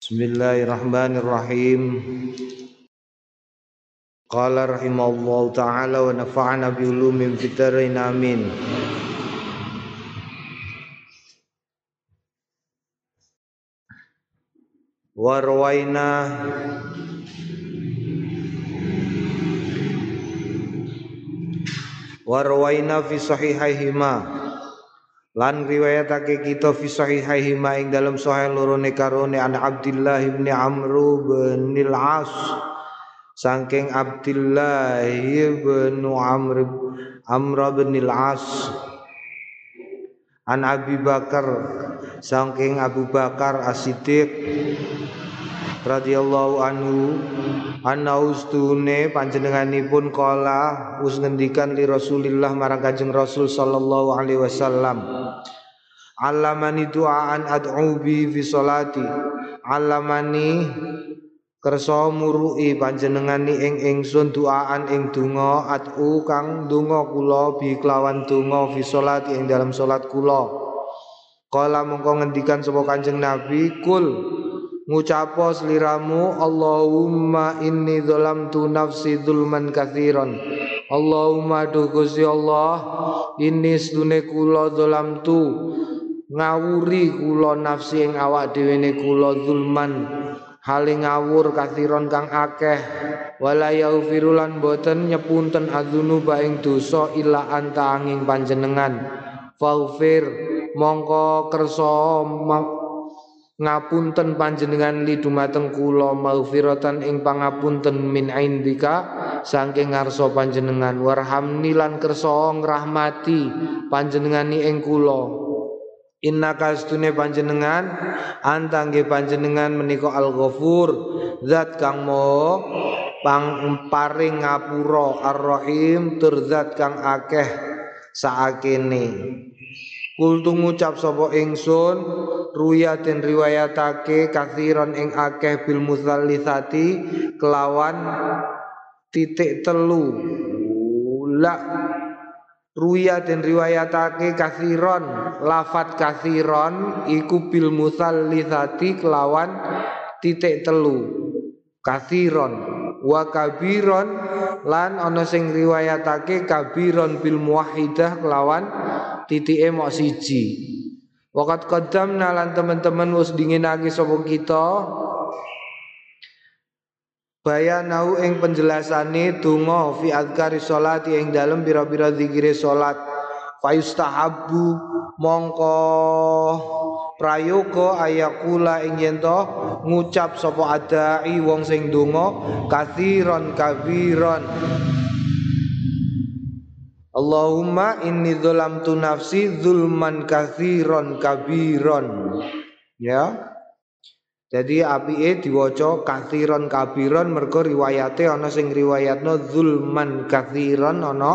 Bismillahirrahmanirrahim. Qala rahimahullah ta'ala wa nafa'ana bi ulumin fitarain amin. Warwaina Warwaina fi sahihaihima lan riwayatake kita fi sahihaihima ing dalam sahih lorone karone an Abdullah bin Amr bin Al-As. Saking Abdullah bin Amr Amr bin Al-As. An Abi Bakar saking Abu Bakar As-Siddiq radhiyallahu anhu anna ustune panjenenganipun kala us ngendikan li Rasulillah marang Kanjeng Rasul sallallahu alaihi wasallam Alamani du'aan ad'u bi fi salati Alamani kersa murui panjenengani ing ingsun du'aan ing donga ad'u kang donga kula bi kelawan donga fi salati ing dalam salat kula. Kala mongko ngendikan sapa Kanjeng Nabi kul ngucapo sliramu Allahumma inni dzalamtu nafsi dzulman katsiran Allahumma duh Gusti Allah ini sedune kula dzalamtu ngawuri kula nafsi ing awak dhewe ne kula zulman hale ngawur kathiron kang akeh. Wala yaghfirulan boten nyepunten adzunuba ing dosa illa anta angin panjenengan. Faufir mongko kersa ngapunten panjenengan li dumateng kula maghfiratan ing pangapunten min indika saking ngarsa panjenengan. Warhamni lan kersa ngrahmati panjenengani ing kula. Inna kastune panjenengan antangge panjenengan menika Al-Ghafur zat kang mo pang paring ngapura Ar-Rahim tur zat kang akeh saakene Kultu ngucap sapa ingsun ruya den riwayatake kathiron ing akeh bil musallitsati kelawan titik telu. La Ruya dan riwayatake kathiron Lafat kathiron Iku bil musallithati Kelawan titik telu. Kathiron Wa kabiron Lan ono sing riwayatake Kabiron bil muwahidah Kelawan titik emok siji. Wakat kodam nalan teman-teman Wus dingin lagi sopo kita Bayanau ing penjelasane donga fi adzkari sholati ing dalem pira-pira zikire salat. Fayustahabbu mongko prayoga ayakula ing ngucap sapa adai wong sing donga kathiron kabiron Allahumma inni dzalamtu nafsi zulman kathiron kabiron ya jadi apike diwaca kathiron kabiron mergo riwayate ana sing riwayatno zulman kathiron ana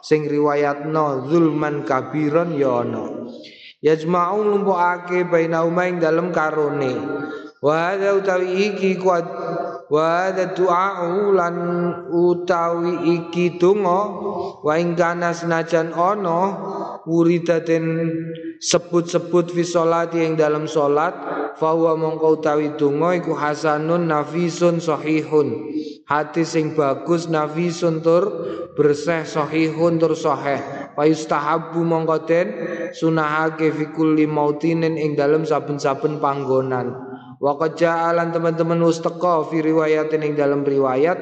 sing riwayatno zulman kabiron ya ana. Yajma'u lumpukake bainauma ing dalem karone. Wa hadza utawi iki kuat wa hadza du'a'u lan utawi iki donga wa ing kana senajan ana wuridaten sebut-sebut fi sholati ing dalam salat fahuwa mongko utawi donga iku hasanun nafisun sahihun. Hati sing bagus nafisun tur berseh sahihun tur sahih. Wa yustahabbu mongko den sunahake fi kulli mautinin ing dalam saben-saben panggonan wa teman-teman ustaka fi riwayatin ing dalam riwayat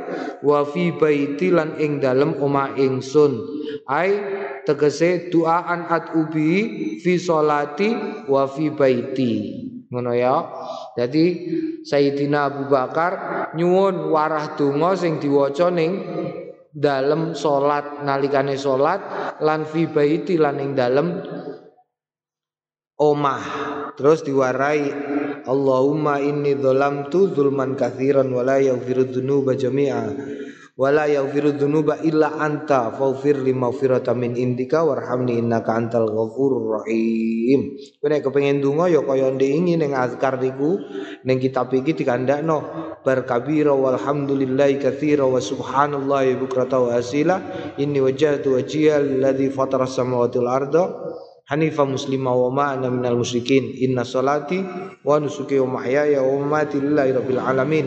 wa fi baiti lan ing dalam oma ingsun. Ai tegese doaan at ubi fi solati wa fi baiti. Ngono ya. Jadi Sayyidina Abu Bakar nyuwun warah donga sing diwaca ning dalem salat nalikane salat lan fi baiti lan ing dalem omah. Terus diwarai Allahumma inni dzalamtu dzulman katsiran wa la yaghfiru dzunuba jami'a. Wala yaghfiru dzunuba illa anta faghfir li maghfirata min indika warhamni innaka antal ghafurur rahim. Kowe nek kepengin donga ya kaya ndingi ning azkar niku ning kitab iki dikandakno bar kabira walhamdulillahi katsira wa subhanallahi bukrata wa asila inni wajjahtu wajhiya alladzi fatara samawati wal arda hanifa muslima wa ma ana minal musyrikin. Inna salati wa nusuki wa mahyaya wa mamati lillahi rabbil alamin.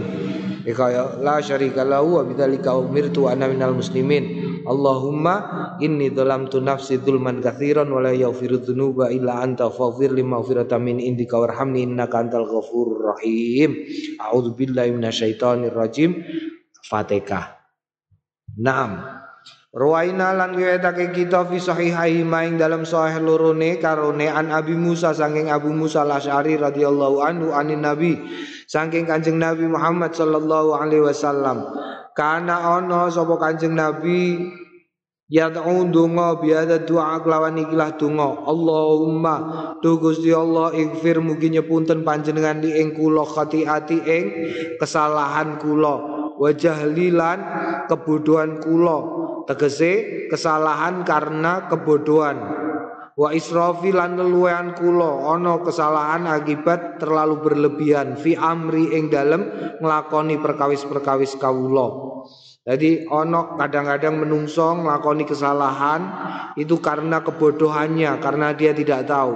Ika la syarika lahu wa bidzalika umirtu ana minal muslimin. Allahumma inni dhalamtu nafsi dzulman katsiran wa la yaghfiru illa anta faghfir li maghfiratan min indika warhamni innaka antal ghafurur rahim. A'udzu billahi minasyaitonir rajim Fatihah Naam Ruwaina lan riwayatake kita fi sahihai maing dalam sahih lorone karone an Abi Musa saking Abu Musa Al-Asy'ari radhiyallahu anhu anin Nabi saking Kanjeng Nabi Muhammad sallallahu alaihi wasallam. Kana ono sapa Kanjeng Nabi Yad'u dungo biada doa kelawan ikilah dungo Allahumma tu Gusti Allah ighfir mugi nyepunten panjenengan di ing kula khati'ati ing kesalahan kula. Wajah lilan kebodohan kula tegese kesalahan karena kebodohan. Wa israfi lan leluwean kula ana kesalahan akibat terlalu berlebihan fi amri ing dalem nglakoni perkawis-perkawis kawula. Jadi ono kadang-kadang menungso nglakoni kesalahan itu karena kebodohannya karena dia tidak tahu.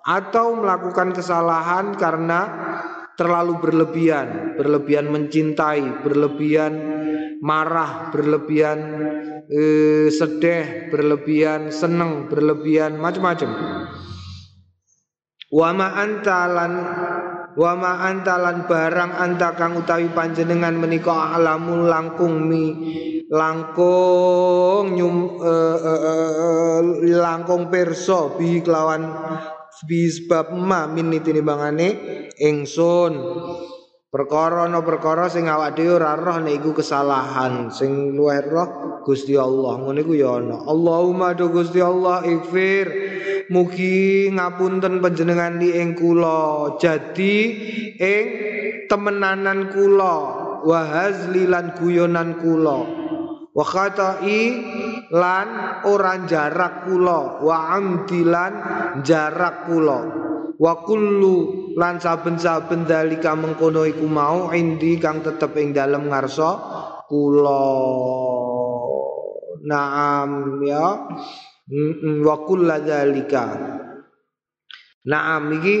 Atau melakukan kesalahan karena terlalu berlebihan, berlebihan mencintai, berlebihan marah, berlebihan eh, sedih, berlebihan seneng, berlebihan macam-macam. Wa ma antalan wa ma antalan barang anta kang utawi panjenengan menika alamul langkung mi langkung nyum uh, uh, uh, langkung perso bi kelawan bisbab ma min tinimbangane ingsun perkara no perkara sing awak dhewe ora roh nek kesalahan sing luwih roh Gusti Allah. Ngono iku ya ana. Allahumma do Gusti Allah ikfir mugi ngapunten panjenengan li ing kula jadi ing temenanan kula wa hazlilan guyonan kula wa khata'i lan ora jarak kula wa amdilan jarak kula wa kullu lan saben-saben dalika mengkono iku mau indi kang tetep ing dalem ngarsa kula naam ya wa kullu dalika naam iki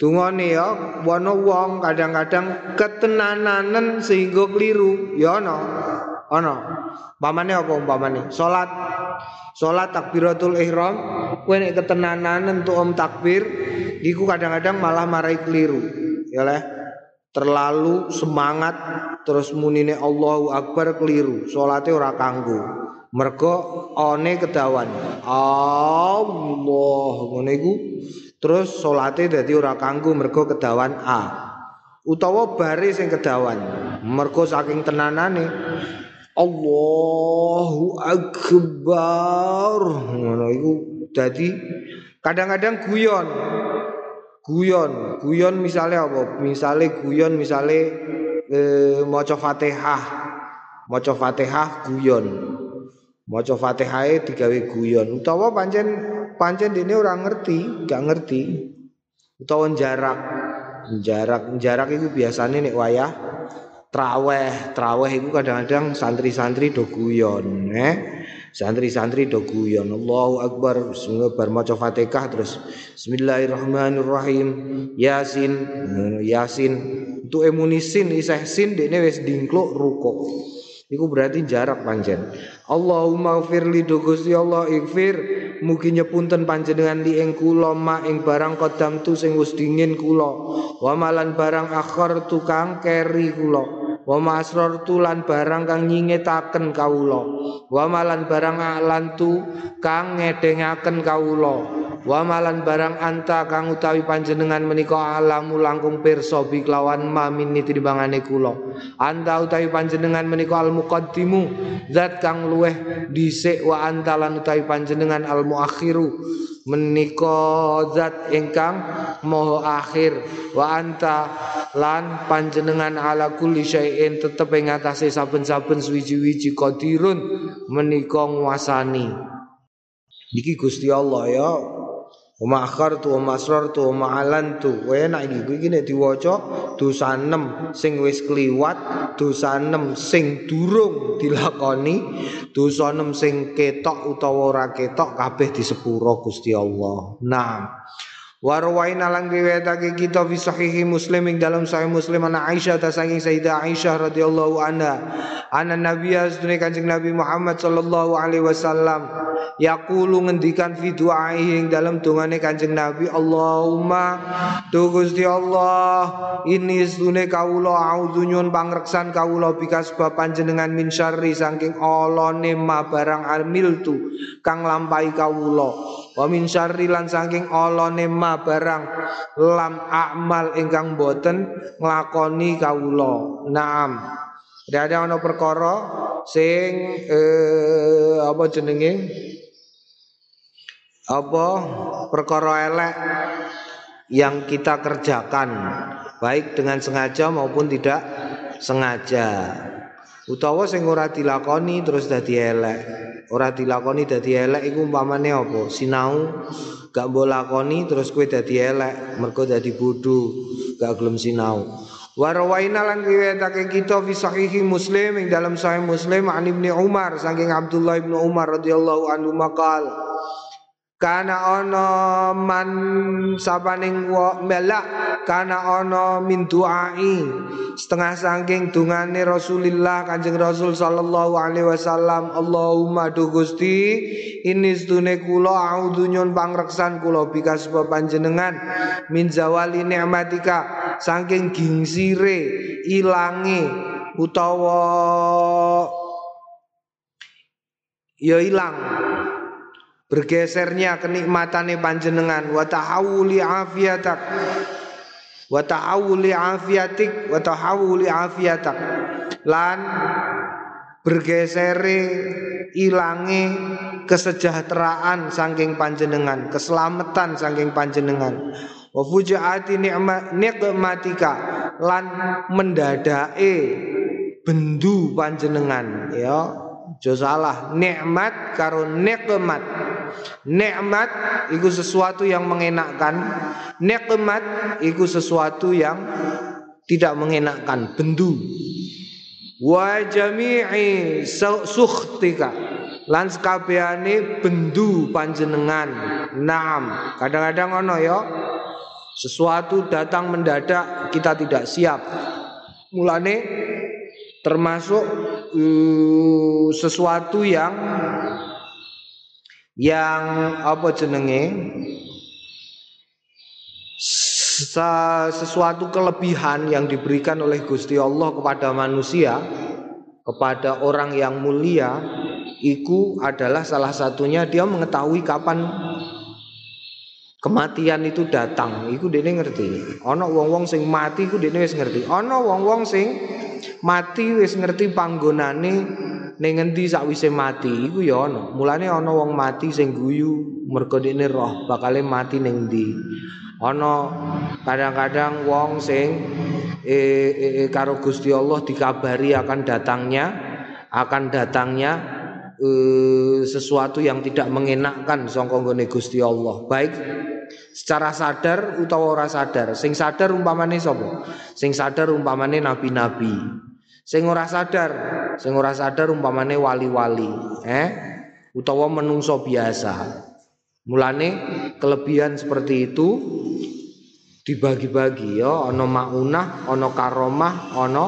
Tungone ya, wono wong kadang-kadang ketenananen sehingga keliru, ya no. Ana. Umpamane apa umpamane? Salat. Salat takbiratul ihram, kowe nek ketenanan entuk om takbir, iku kadang-kadang malah marai keliru. Ya leh. Terlalu semangat terus munine Allahu Akbar keliru. Salate ora kanggo. Mergo one kedawan. Allah ngene terus salate dadi ora kanggo mergo kedawan A. Utawa baris sing kedawan. Mergo saking tenanane Allahu akbar. Ngono iku dadi kadang-kadang guyon. Guyon. Guyon misalnya apa? Misalnya guyon misalnya eh, maca Fatihah. Maca Fatihah guyon. Maca Fatihah digawe guyon. Utawa pancen pancen dene ora ngerti gak ngerti. Utawa jarak jarak jarak itu biasanya nek wayah traweh traweh itu kadang-kadang santri-santri do guyon eh santri-santri do guyon. Allahu akbar. Semua bar maca Fatihah terus. Bismillahirrahmanirrahim. Yasin. Yasin. Untuk emunisin isih sin dekne wis dingkluk rukuk. Iku berarti jarak panjen. Allahumma firli do Gusti Allah ighfir mugi nyepunten panjenengan li ing kula ma ing barang kodam tu sing wis dingin kula. Wa malan barang akhir tukang keri kula. Wa masror tulan barang kang nyingetaken kawula. Wa malan barang alantu kang ngedengaken kawula wa malan barang anta kang utawi panjenengan menika alamu langkung pirsa bi kelawan mamini timbangane kula. Anta utawi panjenengan menika al muqaddimu zat kang luweh dhisik wa anta lan utawi panjenengan al muakhiru menika zat ingkang maha akhir. Wa anta lan panjenengan ala kulli syai'in tetep ing atase saben-saben suwiji-wiji qadirun menika nguasani. Iki Gusti Allah ya Wa akhartu wa masrartu wa ma'alantu. Wa enak iki kuwi nek diwaca dosa 6 sing wis kliwat, dosa 6 sing durung dilakoni, dosa 6 sing ketok utawa ora ketok kabeh disepuro Gusti Allah. Nah, Warwaina lang riwayatake kita fi sahihi Muslim ing dalam sahih Muslim ana Aisyah ta saking Sayyidah Aisyah radhiyallahu anha. Ana Nabi asdune Kanjeng Nabi Muhammad sallallahu alaihi wasallam yaqulu ngendikan fi du'aihi ing dalam dungane Kanjeng Nabi Allahumma tu Gusti Allah ini sune kawula auzu nyun pangreksan kawula bikas sebab panjenengan min syarri saking olone ma barang amil tu kang lampahi kawula wa min syarri lan saking olone ma barang lam amal ingkang boten nglakoni kawula. Naam. Ada ana perkara sing eh, apa jenenge? Apa? Perkara elek yang kita kerjakan baik dengan sengaja maupun tidak sengaja utawa sing ora dilakoni terus dadi elek. Ora dilakoni dadi elek iku umpamane apa? Sinau gak mbok lakoni terus kowe dadi elek mergo dadi bodho gak gelem sinau. Warwaina lan riwayatake kita fi sahihi Muslim ing dalam sahih Muslim an Ibnu Umar saking Abdullah Ibnu Umar radhiyallahu anhu maqal Kana ono man sabaning wa melak kana ono min duai. Setengah saking dungane Rasulullah Kanjeng Rasul sallallahu alaihi wasallam. Allahumma du Gusti ini stune kula audu nyun pangreksan kula bika sebab panjenengan. Min zawali nikmatika saking gingsire ilange utawa ya ilang bergesernya kenikmatane panjenengan. Wa tahawuli afiatak wa tahawuli afiatik wa tahawuli afiatak lan bergesere ilange kesejahteraan saking panjenengan keselamatan saking panjenengan. Wa fujaati nikmatika lan mendadake bendu panjenengan. Ya Jo salah. Nikmat karo nikmat Nikmat itu sesuatu yang mengenakkan. Nikmat itu sesuatu yang tidak mengenakkan. Bendu. Wa jami'i sukhtika. Lan sekabehane bendu panjenengan. Naam. Kadang-kadang ono ya Sesuatu datang mendadak kita tidak siap. Mulane termasuk uh, sesuatu yang yang apa jenenge? Sesuatu kelebihan yang diberikan oleh Gusti Allah kepada manusia kepada orang yang mulia itu adalah salah satunya dia mengetahui kapan kematian itu datang. Iku dene ngerti. Ana wong-wong sing mati iku dene wis ngerti. Ana wong-wong sing mati wis ngerti panggonane ning ngendi sakwise mati iku ya ana. Mulane ana wong mati sing guyu mergo dene roh bakale mati ning ndi. Ana kadang-kadang wong sing e, e, e, karo Gusti Allah dikabari akan datangnya akan datangnya e, sesuatu yang tidak mengenakkan sangka nggone Gusti Allah. Baik secara sadar utawa ora sadar. Sing sadar umpamane sapa? Sing sadar umpamane nabi-nabi. Sing ora sadar, sing ora sadar umpamane wali-wali, eh utawa menungso biasa. Mulane kelebihan seperti itu dibagi-bagi ya, ana maunah, ana karomah, ana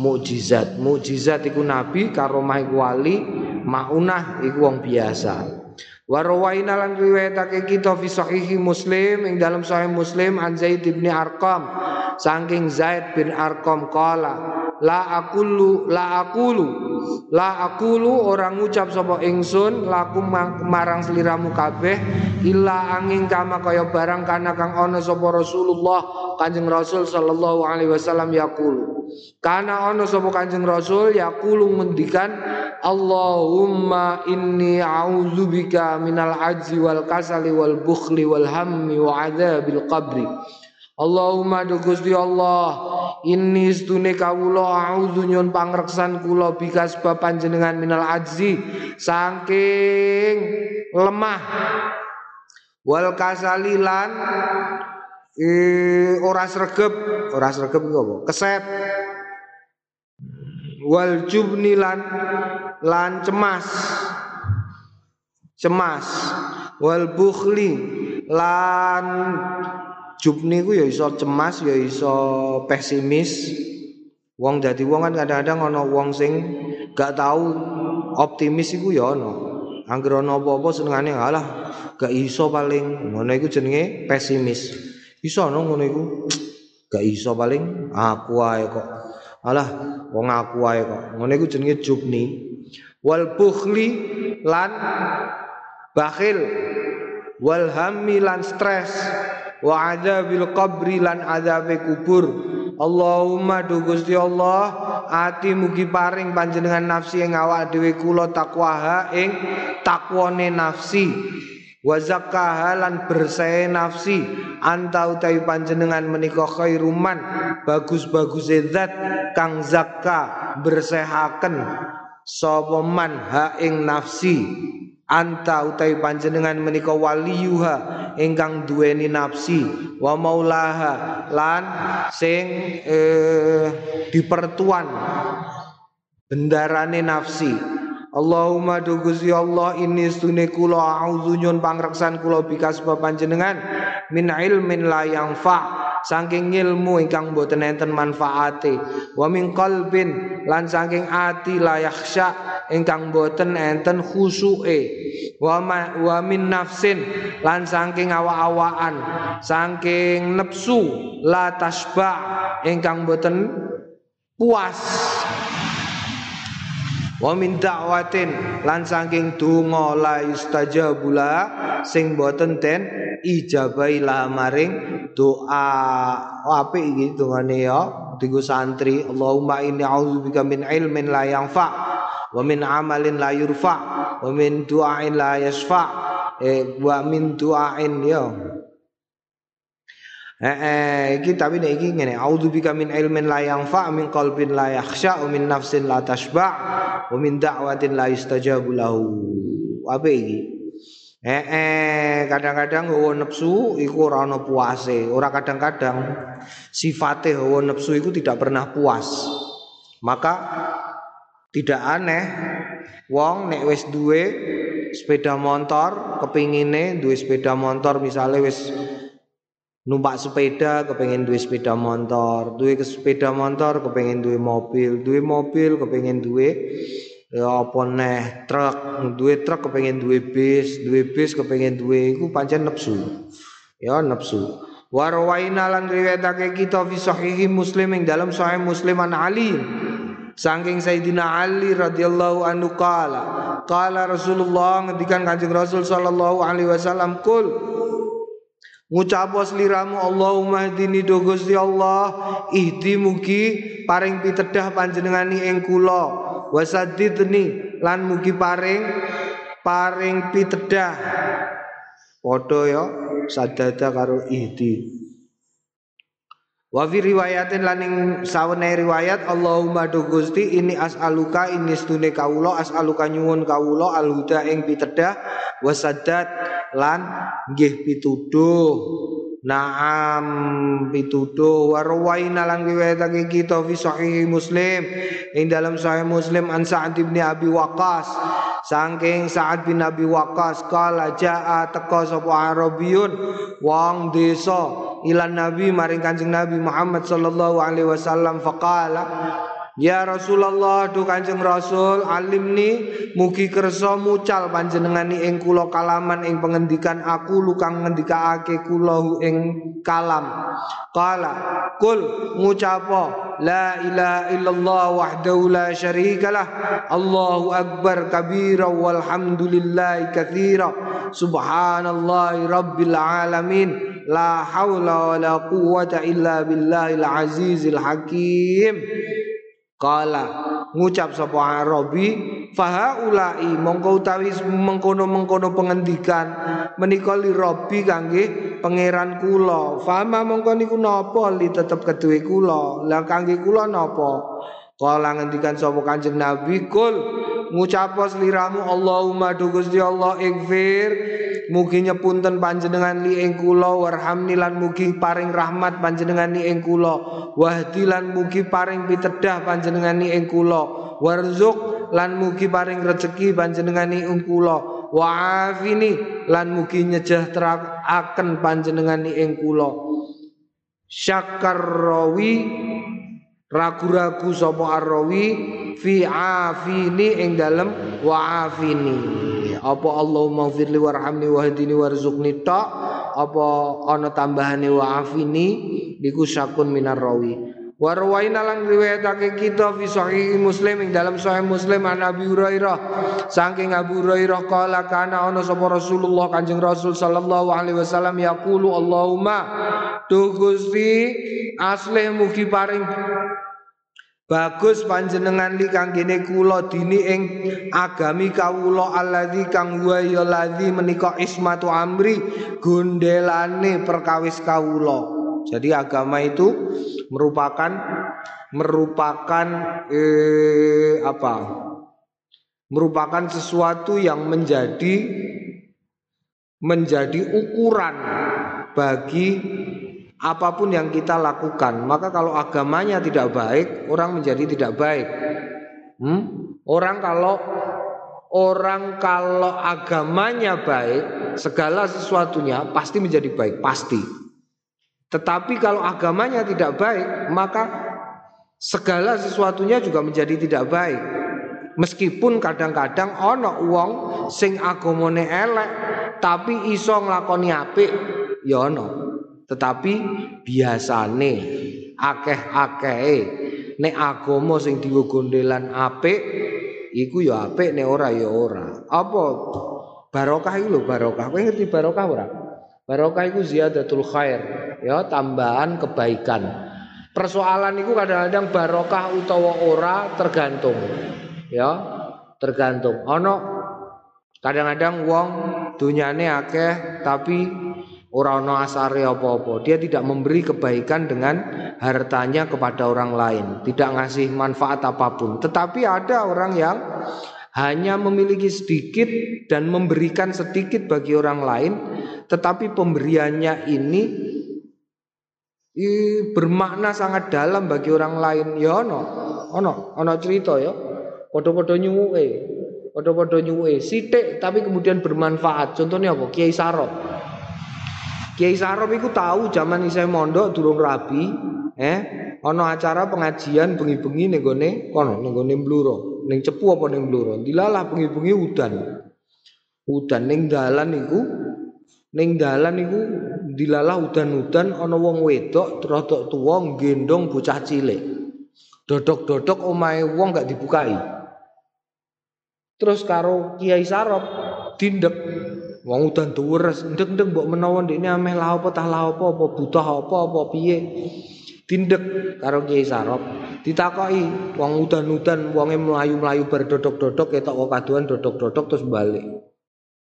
mukjizat. Mukjizat iku nabi, karomah iku wali, maunah iku wong biasa. Warwaina lan riwayatake kita fi sahihi Muslim ing dalam sahih Muslim an Zaid bin Arqam saking Zaid bin Arqam qala la akulu la akulu la akulu orang ngucap sapa ingsun laku marang seliramu kabeh illa angin kama kaya barang kana kang ana sapa Rasulullah Kanjeng Rasul sallallahu alaihi wasallam yaqulu. Kana ana sapa Kanjeng Rasul yaqulu ngendikan Allahumma inni a'udzubika minal ajzi wal kasali wal bukhli wal hammi wa adzabil qabri Allahumma du Gusti Allah ini stune kawula auzu nyun pangreksan kula bika sebab panjenengan minal ajzi saking lemah wal kasalilan eh, ora sregep ora sregep iku apa? Keset wal jubni lan lan cemas cemas wal bukhli lan jubni ku ya iso cemas ya iso pesimis. Wong dadi wong kan kadang-kadang ana wong sing gak tahu optimis iku ya ana. Anggere ana apa-apa senengane alah gak iso paling. Ngono iku jenenge pesimis. Iso ana ngono iku? Gak iso paling. Aku ae kok. Alah wong aku ae kok. Ngono iku jenenge jubni. Wal bukhli lan bakhil. Wal hammi lan stres wa adzabil qabri lan adzabe kubur. Allahumma du Gusti Allah ati mugi paring panjenengan nafsi ing awak dhewe kula takwaha ing takwane nafsi. Wa zakkaha lan bersih nafsi. Anta utawi panjenengan menika khairuman bagus-bagus zat kang zakka bersehaken sapa man ha ing nafsi anta utai panjenengan menika waliyuha ingkang duweni nafsi wa maulaha lan sing eh, dipertuan bendarane nafsi. Allahumma do Gusti Allah ini stune kula auzu nyun pangreksan kula bika sebab panjenengan min ilmin la yang fa saking ilmu ingkang boten enten manfaate. Wa min qalbin lan saking ati la yakhsha ingkang boten enten khusuke. Wa wa min nafsin lan saking awa-awaan saking nepsu la tasba ingkang boten puas wa min da'watin lan saking donga la yustajabula sing boten den ijabai la maring doa. Oh, apik iki dongane ya digo santri. Allahumma inni a'udzubika min ilmin la yanfa wa min amalin la yurfa wa min du'ain la yasfa eh wa min du'ain ya Eh, eh iki tapi nek iki ngene a'udzubika min ilmin la yanfa min qalbin la yakhsha min nafsin la tashba wa min da'watin la yustajabu lahu. Apa iki Eh, eh kadang-kadang hawa nafsu iku ora ana puase, ora kadang-kadang sifate hawa nafsu iku tidak pernah puas. Maka tidak aneh wong nek wis duwe sepeda motor kepingine duwe sepeda motor misalnya wis numpak sepeda kepengin duwe sepeda motor, duwe sepeda motor kepengin duwe mobil, duwe mobil kepengin duwe ya apa neh truk. Duwe truk kepengin duwe bis. Duwe bis kepengin duwe iku pancen nafsu ya nafsu warwaina lan riwayatake kita fi sahihi muslim ing dalam sahih muslim an ali. Saking Sayyidina Ali radhiyallahu anhu qala qala Rasulullah ngendikan Kanjeng Rasul sallallahu alaihi wasallam kul ngucap sliramu Allahumma hdini do Gusti Allah. Ihdi mugi paring pitedah panjenengani ing kula. Wasadidni lan mugi paring paring pitedah. Padha ya sadada karo ihdi Wa fi riwayatin laning sawene riwayat Allahumma do Gusti ini as'aluka ini stune kawula as'aluka nyuwun kawula alhuda ing pitedah wasadat lan nggih pituduh Naam pituduh warwaina lan riwayatake kita fi sahih Muslim. Ing dalam sahih Muslim an Sa'ad bin Abi Waqqas. Saking Sa'ad bin Abi Waqqas kala jaa teka sapa Arabiyun wong desa ilan Nabi maring Kanjeng Nabi Muhammad sallallahu alaihi wasallam faqala Ya Rasulullah du Kanjeng Rasul alimni mugi kersa mucal panjenengani ing kula kalaman ing pengendikan aku lukang ngendikaake kula ing kalam. Qala kul ngucapo la ilaha illallah wahdahu la syarikalah Allahu akbar kabira walhamdulillahi katsira subhanallahi rabbil alamin la haula wala quwwata illa billahil azizil hakim Kala ngucap sapa Arabi fahaulai mongko utawi mengkono-mengkono pengendikan menika li Rabbi kangge pangeran kula. Fama mongko niku napa li tetep keduwe kula? La kangge kula Kala ngendikan sapa Kanjeng Nabi kul ngucapo sliramu Allahumma du Gusti Allah ikfir mugi nyepunten panjenengan li ing kula warhamni lan mugi paring rahmat panjenengan li ing kula. Wahdi lan mugi paring pitedah panjenengan li ing kula. Warzuk lan mugi paring rezeki panjenengan li ing kula. Wa'afini lan mugi nyejahteraken panjenengan li ing kula. Syakar rawi ragu-ragu sapa arrawi fi afini ing dalem wa afini. Apa Allahumma firli warhamni wahdini warzuqni ta apa ana tambahane wa afini niku syakun minar rawi Warwaina lang riwayatake kita fi sahih Muslim ing dalam sahih Muslim an Abi Hurairah saking Abu Hurairah kala kana ana sapa Rasulullah Kanjeng Rasul sallallahu alaihi wasallam yaqulu Allahumma tu Gusti aslih mugi paring Bagus panjenengan li kanggene kula dini ing agami kawula alladzi kang wa ya menika ismatu amri gondelane perkawis kawula. Jadi agama itu merupakan merupakan eh, apa? Merupakan sesuatu yang menjadi menjadi ukuran bagi apa pun yang kita lakukan. Maka kalau agamanya tidak baik, orang menjadi tidak baik. Hmm? Orang kalau orang kalau agamanya baik, segala sesuatunya pasti menjadi baik, pasti. Tetapi kalau agamanya tidak baik, maka segala sesuatunya juga menjadi tidak baik. Meskipun kadang-kadang ono uang sing agamane elek tapi iso nglakoni apik ya ono. Tetapi biasane akeh-akehe nek agama sing diwo gondelan apik iku ya apik nek ora ya ora. Apa barokah iku lho barokah. Kowe ngerti barokah ora? Barokah iku ziyadatul khair, ya tambahan kebaikan. Persoalan itu kadang-kadang barokah utawa ora tergantung. Ya, tergantung. Ono kadang-kadang wong dunyane akeh tapi Orang no asare apa-apa. Dia tidak memberi kebaikan dengan hartanya kepada orang lain, tidak ngasih manfaat apa pun. Tetapi ada orang yang hanya memiliki sedikit dan memberikan sedikit bagi orang lain, tetapi pemberiannya ini bermakna sangat dalam bagi orang lain. Ya ono, ono, ono cerita ya. Podo-podo nyuwe, podo-podo nyuwe, sitik tapi kemudian bermanfaat. Contohnya apa? Kiai Sarop. Kiai Sarop iku tahu zaman isih mondok durung rabi, eh ana acara pengajian bengi-bengi ning gone kono ning gone Bluro, ning Cepu apa ning Bluro. Dilalah bengi-bengi udan. Udan ning dalan iku ning dalan iku dilalah udan-udan ana wong wedok rodok tuwa gendong bocah cilik. Dodok-dodok omahe wong gak dibukai. Terus karo Kiai Sarop dindek Wong udan tuwes, ndek-ndek mbok menawa ndekne ameh la apa tah la apa apa butuh apa apa piye. Tindek karo Kiai Sarop. Ditakoki wong udan-udan wonge mlayu-mlayu bar dodok-dodok ketok kok kaduan dodok-dodok terus balik.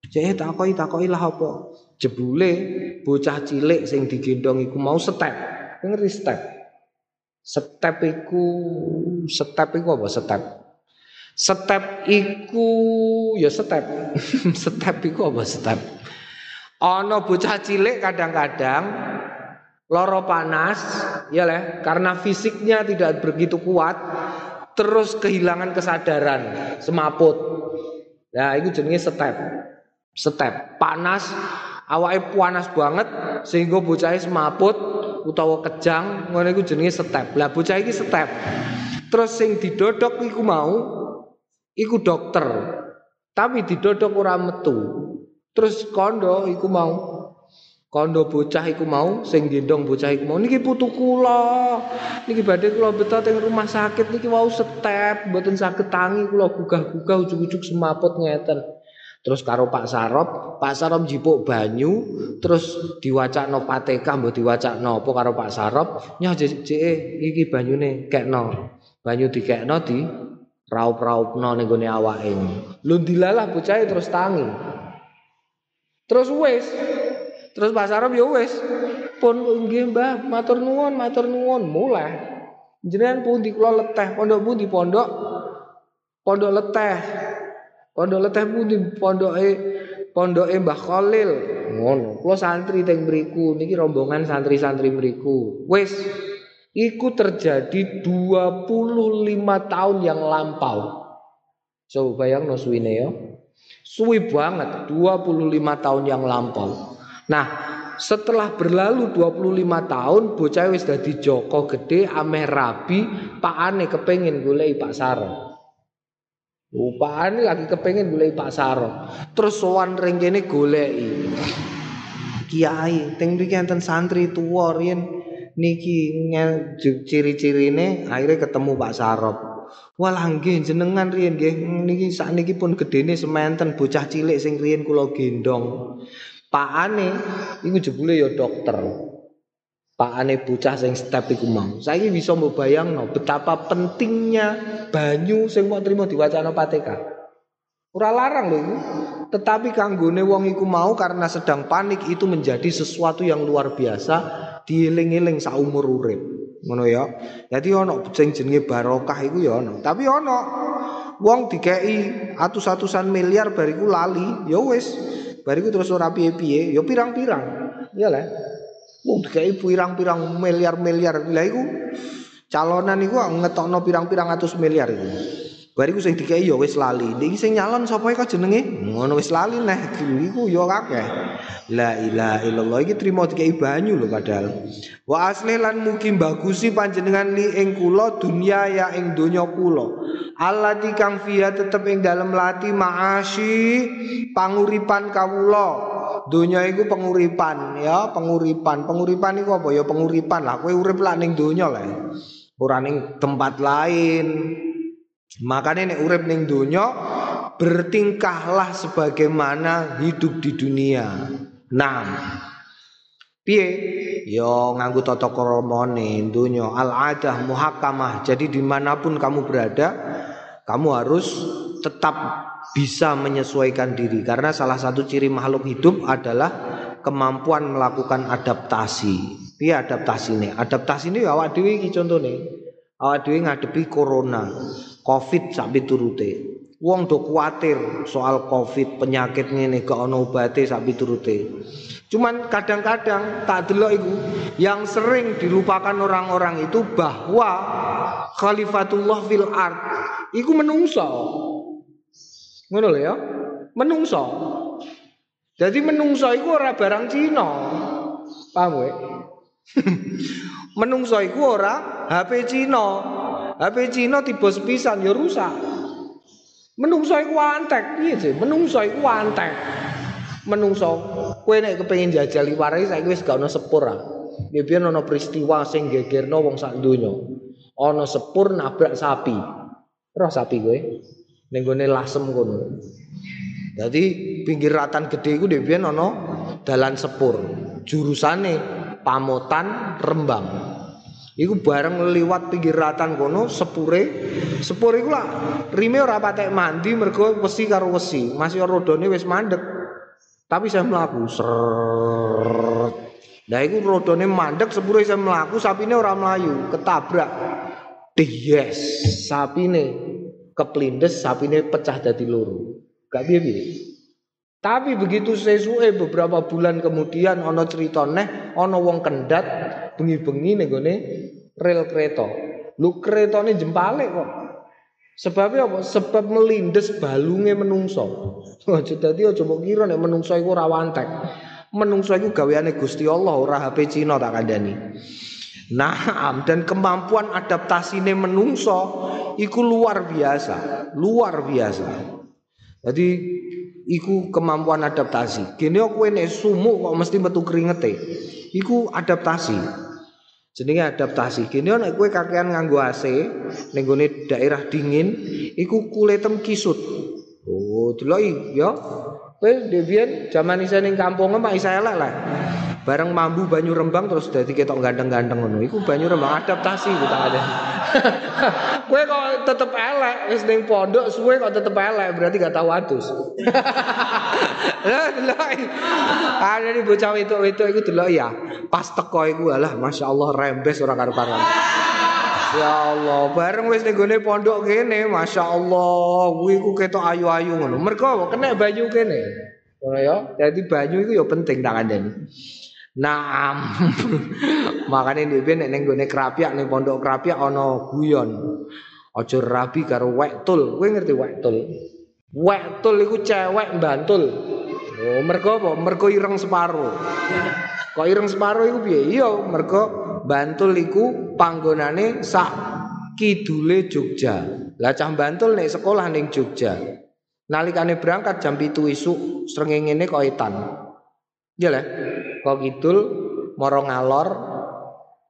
Cek takoki takoki lah apa. Jebule bocah cilik sing digendong iku mau step. Ngerti step? Step iku step iku apa step? Step iku ya step. step iku apa step? Ana bocah cilik kadang-kadang loro panas, ya leh, karena fisiknya tidak begitu kuat, terus kehilangan kesadaran, semaput. Nah, itu jenenge step. Step. Panas, awake panas banget sehingga bocah semaput utawa kejang, ngono iku jenenge step. Lah bocah iki step. Terus sing didodok iku mau iku dokter tapi didodok ora metu terus kondo iku mau kondo bocah iku mau sing gendong bocah iku mau niki putu kula niki badhe kula beto teng rumah sakit niki mau step mboten saged tangi kula gugah-gugah ujug-ujug semaput ngeten Terus karo Pak Sarop, Pak Sarop jipuk banyu, terus diwacakno pateka mbok diwacakno apa karo Pak Sarop, nyah jek iki banyune kekno. Banyu dikekno di raup-raupno ning gone awake. Lho dilalah bocah terus tangi. Terus wis. Terus Pak Sarap ya wis. Pun nggih Mbah, matur nuwun, matur nuwun. Mulai. Jenengan pundi kula leteh, pondok pundi pondok? Pondok leteh. Pondok leteh pundi pondoke pondoke Mbah Khalil. Ngono. Kula santri teng mriku niki rombongan santri-santri mriku. Wis iku terjadi 25 tahun yang lampau. Coba bayang no suwine ya. Suwi banget 25 tahun yang lampau. Nah, setelah berlalu 25 tahun bocah wis dadi Joko gede ameh rabi pakane kepengin golek Pak Saro. Upane lagi kepengin golek Pak Saro. Terus sowan ring kene goleki. Kiai, teng mriki enten santri tuwa riyen niki ciri-cirine akhirnya ketemu Pak Sarop. Walah nggih jenengan riyen nggih niki sakniki pun gedene sementen bocah cilik sing riyen kula gendong. Pakane iku jebule ya dokter. Pakane bocah sing step iku mau. Saiki bisa mbok bayangno betapa pentingnya banyu sing mau trimo diwacana Pateka. Ora larang lho iku. Tetapi kanggone wong iku mau karena sedang panik itu menjadi sesuatu yang luar biasa dieling-eling saumur urip. Ngono ya. Jadi ana sing jenenge barokah iku ya ana. Tapi ana wong dikeki atus-atusan miliar bariku lali, ya wis. Bariku terus ora piye-piye, ya pirang-pirang. Ya lah. Wong dikeki pirang-pirang miliar-miliar. Lah iku calonan iku ngetokno pirang-pirang atus miliar iku. Bariku sing dikei ya wis lali. Niki sing nyalon sapa kok jenenge? Ngono wis lali neh iku ya akeh. La ilaha illallah iki trimo dikei banyu lho padahal. Wa asli lan mugi bagusi panjenengan li ing kula dunya ya ing donya kula. Allati kang fiha tetep ing dalem lati maasi panguripan kawula. Donya iku penguripan ya, penguripan. Penguripan iku apa ya penguripan lah. Kowe urip lah ning donya lah. Ora ning tempat lain. Makanya nek urip ning donya bertingkahlah sebagaimana hidup di dunia. Nah, piye? Yo nganggo tata kramane donya al-adah muhakkamah. Jadi di mana pun kamu berada, kamu harus tetap bisa menyesuaikan diri karena salah satu ciri makhluk hidup adalah kemampuan melakukan adaptasi. Piye adaptasi ini? Adaptasi ini awak dhewe iki contone. Awak dhewe ngadepi corona. Covid sak piturute. Wong do kuatir soal Covid, penyakit ngene gak ono obate sak piturute. Cuman kadang-kadang tak delok iku yang sering dilupakan orang-orang itu bahwa khalifatullah fil ard iku menungso. Ngono ya. Menungso. Jadi menungso iku ora barang Cina. Paham kowe? menungso iku ora HP Cina. HP Cina tiba sepisan ya rusak. Menungso iku antek, piye sih? Menungso iku antek. Menungso kowe nek kepengin jajal liware saiki wis gak ono sepur ah. Ya biyen ono peristiwa sing gegerno wong sak donya. Ono sepur nabrak sapi. Roh sapi kowe? Ning gone lasem. Jadi pinggir ratan gede iku dhewe biyen dalan sepur. Jurusane Pamotan Rembang. Iku bareng liwat pinggir ratan kono sepure. Sepur iku lah rime ora patek mandi mergo wesi karo wesi. Masih rodone wis mandek. Tapi saya melaku seret. Nah iku rodone mandek sepure saya melaku sapine ora melayu, ketabrak. Yes, sapine keplindes, sapine pecah dadi loro. Gak piye-piye. Tapi begitu sesuai beberapa bulan kemudian ono cerita neh ono wong kendat bengi-bengi nih gone rel kereta. Lu ini jempale kok. Sebabnya apa? Sebab melindes balungnya menungso. Jadi aja mbok kira nek menungso iku ora wantek. Menungso iku gaweane Gusti Allah ora HP Cina tak kandhani. Nah, dan kemampuan adaptasine menungso iku luar biasa, luar biasa. Jadi iku kemampuan adaptasi. Gini aku nek sumuk kok mesti metu keringete. Iku adaptasi. Jenenge adaptasi. Gini nek kowe kakean nganggo AC ning daerah dingin, iku kulitem kisut. Oh, deloki ya. Kowe debian zaman isa ning kampung mak isa elek lah. Bareng mambu banyu rembang terus dadi ketok ganteng-ganteng ngono. Iku banyu rembang adaptasi ku tak ada. Kowe kok tetep elek wis ning pondok suwe kok tetep elek berarti gak. Lah delok. Ada di bocah itu itu iku delok ya. Pas teko iku alah masyaallah rembes ora karo-karuan. Ya Allah, bareng wis ning pondok kene, Masya Allah, kuwi ku ketok ayu-ayu ngono. Mergo kena banyu kene. Ngono ya. Dadi banyu iku ya penting tak kandhani. Naam. Makane dhewe nek ning gone ning pondok krapiak ana guyon. Aja rabi karo wektul. Kowe ngerti wektul? Wektul iku cewek bantul. Oh, mergo apa? Mergo ireng separo. Kok ireng separo iku piye? Iya, mergo Bantul iku panggonane sak kidule Jogja. Lah cah Bantul nek sekolah ning Jogja. Nalikane berangkat jam pitu isuk srengenge kok etan. Iya lah. Kok kidul moro ngalor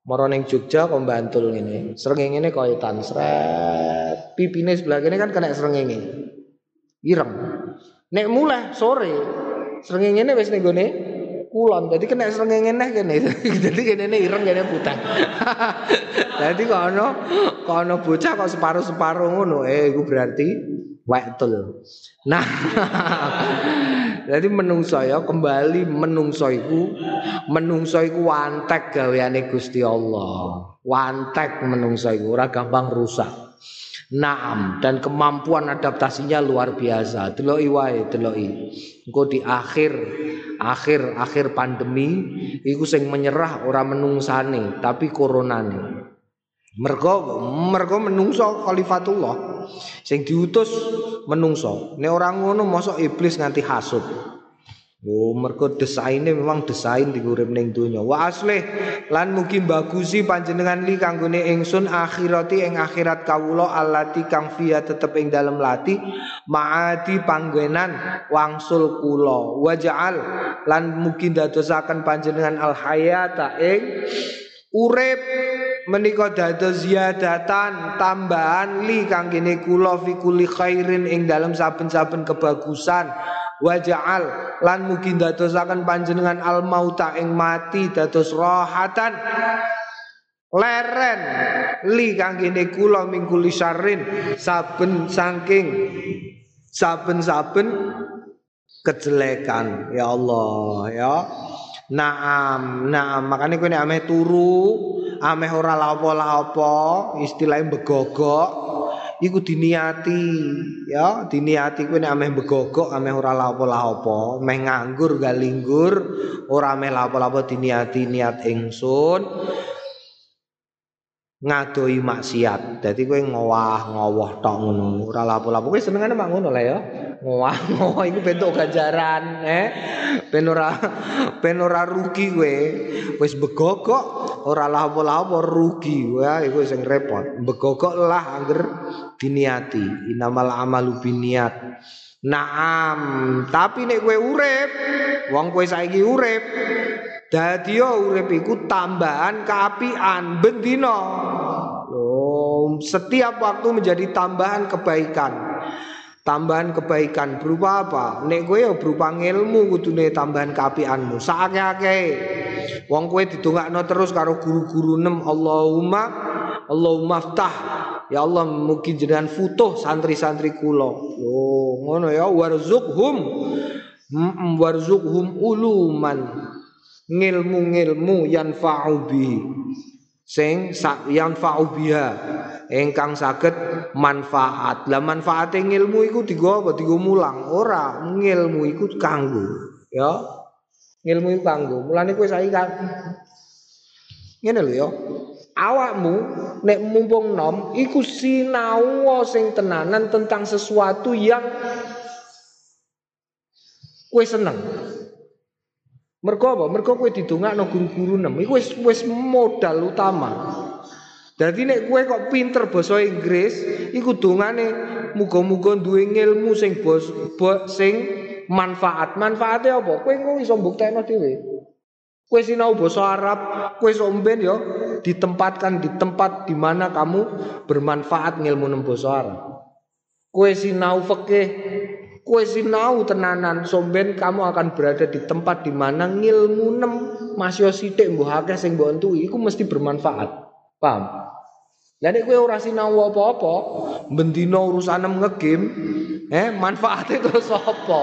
moro ning Jogja kok Bantul ngene. Srengenge kok etan sret. Pipine sebelah kene kan kena srengenge. Ireng. Nek mulai sore srengenge wis ning gone kulon. Jadi kena srengenge neh kene. Jadi kene ireng kene putih. Jadi kok ana kok ana bocah kok separuh-separuh ngono, eh iku berarti wektul. Nah, jadi menungso ya kembali menungso iku menungso iku wantek gaweane Gusti Allah. Wantek menungso iku ora gampang rusak. Naam dan kemampuan adaptasinya luar biasa. Deloki wae, deloki. Engko di akhir akhir akhir pandemi iku sing menyerah ora menungsane, tapi koronane. Mergo mergo menungso khalifatullah. Sing diutus menungso. Nek ora ngono mosok iblis nganti hasud. Oh, mergo desainnya memang desain digurip ning donya. Wa aslih lan mugi bagusi panjenengan li kanggone ingsun akhirati ing akhirat kawula allati kang fiya tetep ing dalem lati maati panggenan wangsul kula. Wa ja'al lan mugi dadosaken panjenengan al hayata ing urip menika dados ziyadatan tambahan li kanggene kula fi kulli khairin ing dalem saben-saben kebagusan waja'al lan mugi dadosaken panjenengan al mauta ing mati dados rohatan leren li kanggene kula mingkuli syarrin. Saben saking saben-saben kejelekan. Ya Allah ya. Naam, naam, makanya kowe nek ameh turu, ameh ora lapo-lapo, istilahnya begogok, iku diniati ya diniati kuwi nek ameh begogok ameh ora lapo-lapo meh nganggur galinggur ora ameh lapo-lapo diniati niat ingsun ngadoi maksiat. Dadi kowe ngowah-ngowoh tok ngono. Ora lapo-lapo. Kowe senengane mak ngono lah ya. Ngowah-ngowah iku bentuk ganjaran eh. Ben ora ben ora rugi kowe. Wis begogok ora lapo-lapo rugi. Wah iku sing repot. Begogok lah angger diniati. Inamal amalu biniat Naam, tapi nek kowe urip, wong kowe saiki urip, dadi urip iku tambahan kaapian bendina. Loh, setiap waktu menjadi tambahan kebaikan. Tambahan kebaikan berupa apa? Nek kowe ya berupa ilmu kudune tambahan kaapianmu. Sakake-ake. Wong kowe didongakno terus karo guru-guru nem Allahumma Allahumma ftah Ya Allah mungkin jenengan futuh santri-santri kula. Oh, ngono ya warzuqhum warzuqhum uluman ngilmu-ngilmu yanfa'u bi sing yanfa'u biha ingkang saged manfaat. Lah manfaate ngilmu iku digo apa? Digo mulang. Ora, ngilmu iku kanggo, ya. Ngilmu iku kanggo. Mulane kowe saiki kan ngene lho ya awakmu nek mumpung nom iku sinau sing tenanan tentang sesuatu yang kowe seneng. Mergo apa? Mergo kowe didongakno guru-guru nem iku wis wis modal utama. Dadi nek kowe kok pinter basa Inggris, iku dongane muga-muga duwe ilmu sing bos, bo, sing manfaat. Manfaate apa? Kowe kok iso mbuktekno dhewe. Kue sinau bahasa Arab, kue somben yo ditempatkan di tempat di mana kamu bermanfaat ngilmu nem bahasa Arab. Kue sinau fikih, kue sinau tenanan somben kamu akan berada di tempat di mana ngilmu nem masih sithik mbah akeh sing mbok entui iku mesti bermanfaat. Paham? Lah nek kowe ora sinau apa-apa, bendina urusanem ngegame, eh manfaatnya terus apa?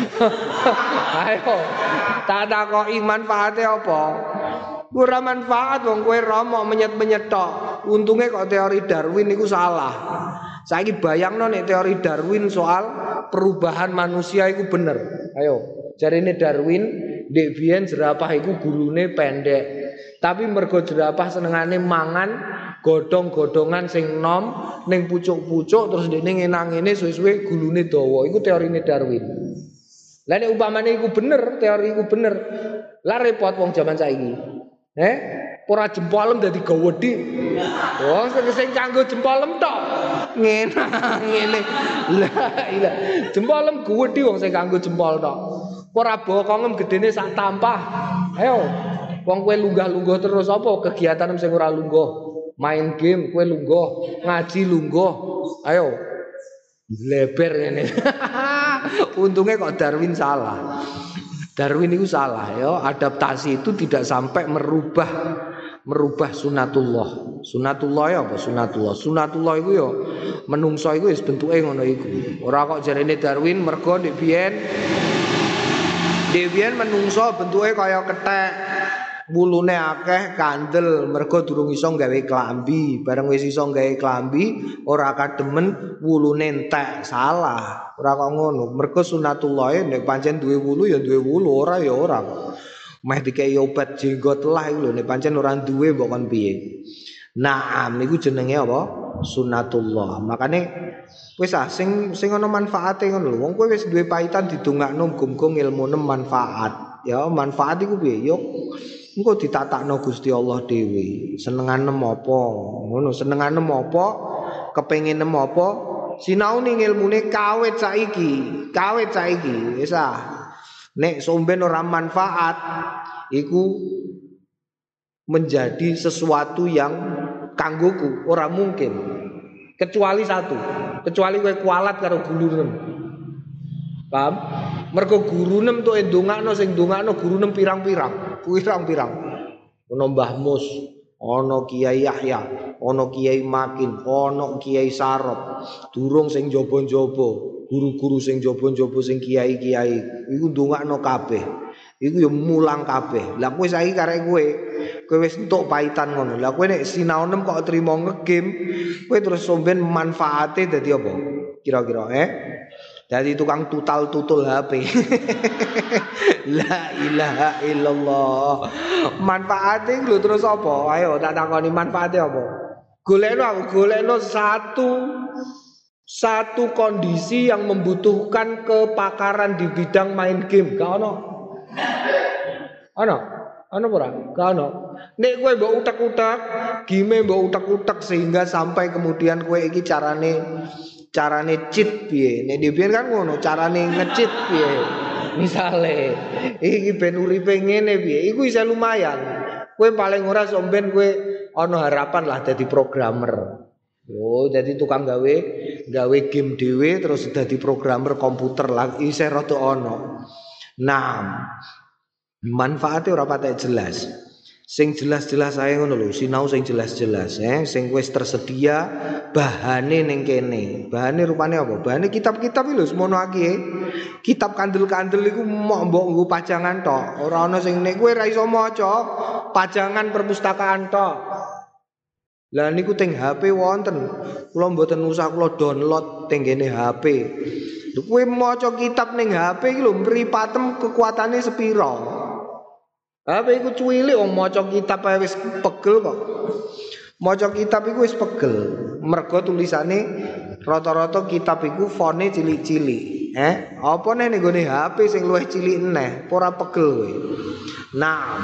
Ayo, tak takoki manfaate apa? Ora manfaat wong kowe romo menyet-menyet tok. Untungnya kok teori Darwin itu salah. Saya bayang nih teori Darwin soal perubahan manusia itu bener. Ayo, cari ini Darwin, dek biyen jerapah itu gulune pendek. Tapi mergo jerapah senengane mangan godong-godongan sing nom ning pucuk-pucuk terus dene ngenang ini suwe-suwe gulune dawa. Iku teorine Darwin. Lah nek umpamane iku bener, teori iku bener. Lah repot wong zaman saiki. Eh? Ora jempolem dadi gawedi. Wong sing kanggo jempolem tok. Ngene ngene. Lah iya. Jempolem gawedi wong sing kanggo jempol tok. Ora bokongem gedene sak tampah. Ayo. Wong kowe lunggah-lungguh terus apa kegiatan sing ora lungguh? Main game kowe lungguh, ngaji lungguh. Ayo. Leber ini. Untungnya kok Darwin salah. Darwin itu salah ya. Adaptasi itu tidak sampai merubah merubah sunatullah. Sunatullah ya apa sunatullah? Sunatullah itu ya menungso itu wis bentuke ngono iku. Ora kok jarene Darwin mergo ndek biyen biyen menungso bentuke kaya kethek wulune akeh kandel mergo durung iso gawe klambi bareng wis iso gawe klambi ora kademen wulune entek salah ora kok ngono mergo sunatullah nek pancen duwe wulu ya duwe wulu ora ya ora meh dikei obat jenggot lah iku lho pancen ora duwe mbok kon piye Naam iku jenenge apa? Sunatullah. Makane wis ah sing sing ana manfaate ngono lho. Wong kowe wis duwe paitan didongakno muga-muga ilmune manfaat. Ya manfaat iku piye? Yo engko ditatakno Gusti Allah dhewe. Senengane apa? Ngono, senengane apa? Kepengine apa? Sinau ning ilmune kawit saiki, kawit saiki. Wis ah. Nek somben ora manfaat iku menjadi sesuatu yang kanggoku ora mungkin kecuali satu kecuali kowe kualat karo guru paham mergo guru nem tuh ndongakno sing ndongakno guru nem pirang-pirang pirang-pirang. Ono Mbah Mus, ono Kiai Yahya, ono Kiai Makin, ono Kiai Sarop. Durung sing jaba-jaba, guru-guru sing jaba-jaba sing kiai-kiai iku ndongakno kabeh. Iku ya mulang kabeh. Lah kowe saiki karek kowe, kowe wis entuk paitan ngono. Lah kowe nek sinau nem kok trimo ngegame, kowe terus somben manfaate dadi apa? Kira-kira eh? Dari tukang tutal tutul HP. La ilaha illallah. Manfaatnya lho terus apa? Ayo tak takoni manfaatnya apa? Golekno aku golekno satu satu kondisi yang membutuhkan kepakaran di bidang main game. Gak ono? Ono? Ono ora? Gak ono. Nek kowe mbok utek-utek, game mbok utek-utek sehingga sampai kemudian kowe iki carane carane cheat piye nek dhewe kan ngono carane nge-cheat piye misale iki ben uripe ngene piye iku bisa lumayan kowe paling ora somben kowe ana harapan lah dadi programmer Oh, jadi tukang gawe gawe game dhewe terus dadi programmer komputer lah isih rada ana. Nah, manfaatnya ora patek jelas. sing jelas-jelas saya ngono lho sinau sing jelas-jelas eh? Sing wis tersedia bahane ning kene. Bahane rupane apa? Bahane kitab-kitab lho semono iki kitab kandel-kandel iku mok mbok nggo pajangan tok. Ora ana sing nek kowe ra iso maca pajangan perpustakaan tok lah niku teng HP wonten kula mboten usah kula download teng kene HP kowe maca kitab ning HP iki lho mripatem kekuatane sepira Apa iku cuwili wong maca kitab ae wis pegel kok. Maca kitab iku wis pegel. Mergo tulisane rata-rata kitab iku fone cilik-cilik. Eh, apa nih gone HP sing luwih cilik neh, ora pegel kowe. Nah,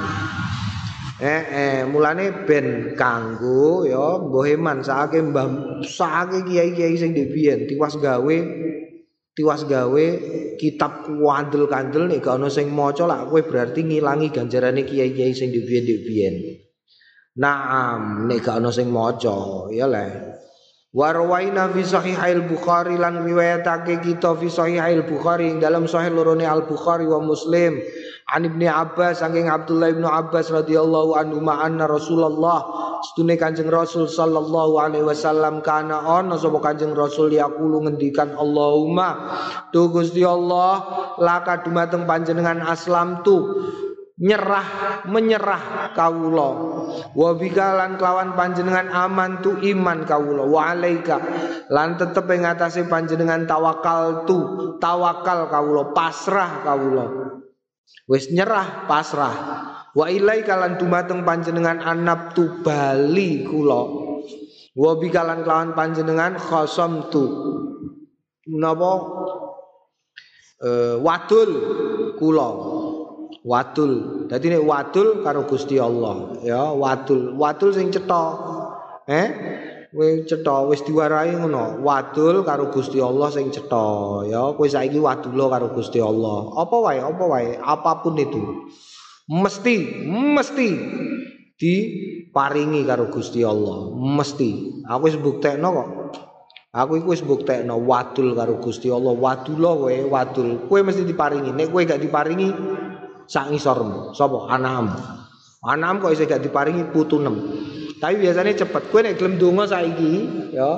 eh eh mulane ben kanggo ya mboheman sakake mbah sakake kiai-kiai sing dhewe tiwas gawe tiwas gawe kitab kuandel-kandel nek gak ono sing maca lah kowe berarti ngilangi ganjarane kiai-kiai sing dibiyen-dibiyen. Naam nek gak ono sing maca ya le. Warwaina fi sahihail Bukhari lan riwayatake kita fi sahihail Bukhari dalam sahih lorone Al Bukhari wa Muslim. An Ibnu Abbas saking Abdullah Ibnu Abbas radhiyallahu anhu anna Rasulullah? Stune Kanjeng Rasul sallallahu alaihi wasallam kana ana sapa Kanjeng Rasul yaqulu ngendikan Allahumma tu Gusti Allah laka dumateng panjenengan aslam tu nyerah menyerah kawula wa bikalan kelawan panjenengan aman tu iman kawula wa alaika. Lan tetep ing panjenengan tawakal tu tawakal kawula pasrah kawula wis nyerah pasrah. Wa ilaika lan dumateng panjenengan anab tu bali kula wa bikalan kelawan panjenengan khosam tu. Napa? Uh, wadul kula wadul dadi nek wadul karo Gusti Allah. Ya wadul wadul sing cetha. Eh? Kowe cetha wis diwarai ngono. Wadul karo Gusti Allah sing cetha. Ya kowe saiki wadul karo Gusti Allah. Apa wae? Apa wae? Apa pun itu. Mesti mesti diparingi karo Gusti Allah. Mesti. Aku wis buktekno kok. Aku iku wis buktekno wadul karo Gusti Allah, wadul kowe, wadul. Kowe mesti diparingi. Nek kowe gak diparingi, sak ngisormu sapa anam anam kok iso gak diparingi putu nem. Tapi biasanya cepet. Kowe nek gelem donga saiki ya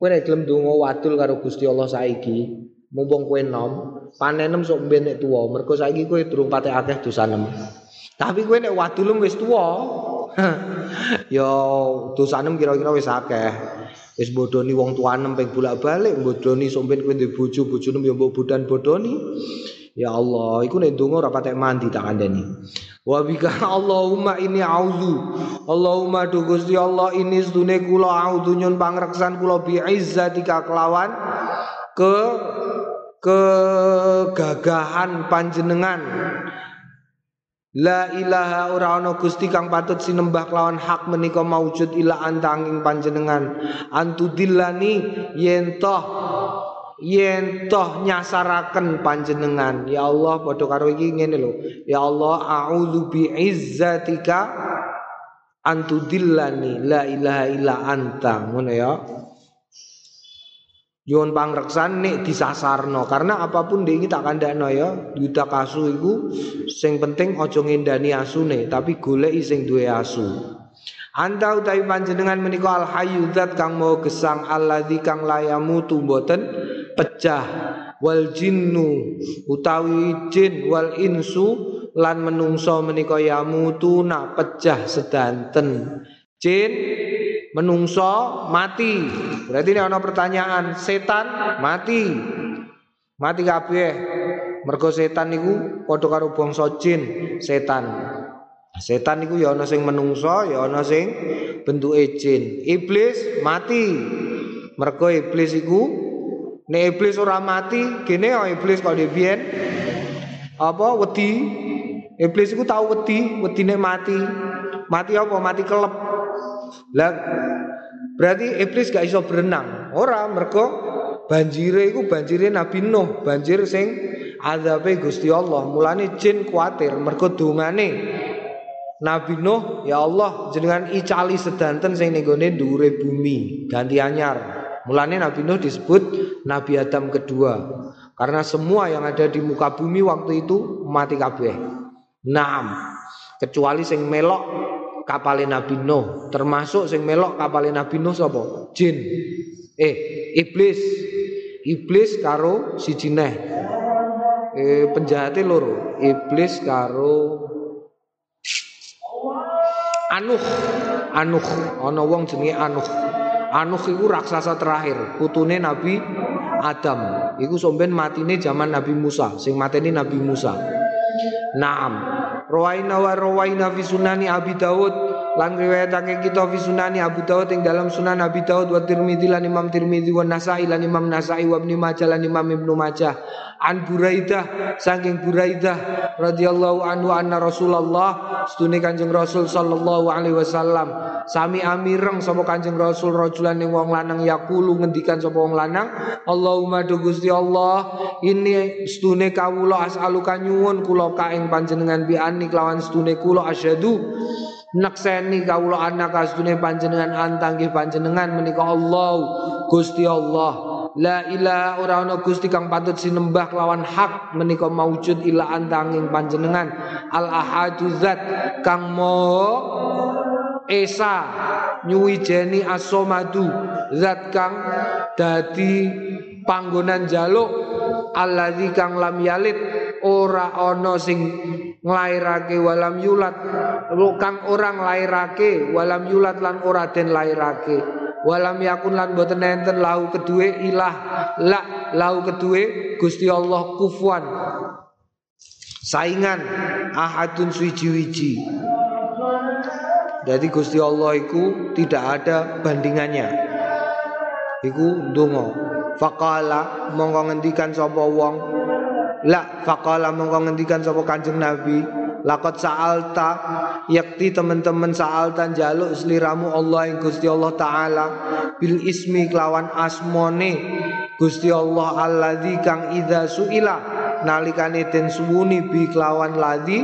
kowe nek gelem donga wadul karo Gusti Allah saiki mumpung kowe nom panenem sok ben nek tuwa. Mergo saiki kowe durung pate akeh dosa nem. Tapi kowe nek wadul wis tuwa ya dosa nem kira-kira wis akeh. Wis bodoni wong tuanem ping bolak-balik bodoni sok ben kowe ndek bojo bojone ya mbok bodoni Ya Allah, iku nek donga ora patek mandi tak kandhani. Wa bika Allahumma ini auzu. Allahumma du Gusti Allah ini sedune kula auzu nyun pangreksan kula bi izzatika kelawan ke kegagahan panjenengan. La ilaha ora ana Gusti kang patut sinembah kelawan hak menika maujud ila antanging panjenengan. Antudillani yen toh yen toh nyasaraken panjenengan. Ya Allah padha karo iki ngene lho. Ya Allah a'udzu bi izzatika antudillani la ilaha illa anta. Ngono ya. Yon pangreksan nek disasarno. Karena apa pun dia tak kandakno ya. Yuda kasu iku sing penting aja ngendani asune tapi goleki sing duwe asu. Anta utawi panjenengan menika al hayyu kang mau gesang alladzi kang layamu mboten pecah. Wal jinnu utawi jin wal insu lan menungso menika yamutuna pecah sedanten. Jin menungso mati. Berarti ini ada pertanyaan setan mati. Mati kabeh. Mergo setan niku padha karo bangsa jin setan. Setan niku ya ana sing menungso ya ana sing bentuke jin. Iblis mati. Mergo iblis iku Nek iblis ora mati, gene ya iblis kok dhewe apa wedi. Iblis iku tau wedi, wedine mati. Mati apa? Mati kelep. Lah berarti iblis gak iso berenang. Ora mergo banjire iku banjire Nabi Nuh, banjir sing azabe Gusti Allah. Mulane jin kuatir mergo dongane Nabi Nuh, ya Allah jenengan icali sedanten sing ning gone dhuwure bumi, ganti anyar. Mulanya Nabi Nuh disebut Nabi Adam kedua karena semua yang ada di muka bumi waktu itu mati kabeh. Naam. Kecuali sing melok kapal Nabi Nuh, termasuk sing melok kapal Nabi Nuh sapa? Jin. Eh, iblis. Iblis karo si jineh. Eh penjahatnya loro. Iblis karo Anuh. Anuh. Ana wong jenenge Anuh. Anuh iku raksasa terakhir, putune Nabi Adam. Iku somben matine zaman Nabi Musa, sing mateni Nabi Musa. Naam. Rawaina wa rawaina fi sunani Abi Daud lan riwayatake kita fi sunani Abu Daud ing dalam sunan Abi Daud wa Tirmidzi lan Imam Tirmidzi wa Nasa'i lan Imam Nasa'i wa Ibnu Majah lan Imam Ibnu Majah. An Buraidah saking Buraidah radhiyallahu anhu anna Rasulullah sedune Kanjeng Rasul sallallahu alaihi wasallam sami amireng sapa Kanjeng Rasul rajulan ning wong lanang yaqulu ngendikan sapa wong lanang Allahumma do Gusti Allah ini sedune kawula as'aluka nyuwun kula panjenengan bi ani kelawan sedune kula asyhadu nakseni kawula anak sedune panjenengan antangge panjenengan menika Allah Gusti Allah. La ilaha ora ana Gusti kang patut sinembah kelawan hak menika maujud ila antanging panjenengan. Al ahadu zat kang mo esa nyuwijeni asomadu zat kang dadi panggonan jaluk. Alladzi kang lam yalid ora ana sing nglairake walam yulat. Kang orang lairake walam yulat lan ora den lairake. Walam yakun lan boten enten lahu kedue ilah. La lahu kedue Gusti Allah kufuan saingan ahadun suwiji-wiji. Jadi Gusti Allah itu tidak ada bandingannya. Iku ndonga. Faqala mongko ngendikan sapa wong la faqala mongko ngendikan sapa Kanjeng Nabi Lakot sa'alta yakti teman-teman sa'alta jaluk seliramu Allah yang Gusti Allah Ta'ala bil ismi kelawan asmone Gusti Allah alladzi kang idza suila nalikane den suwuni bi kelawan ladzi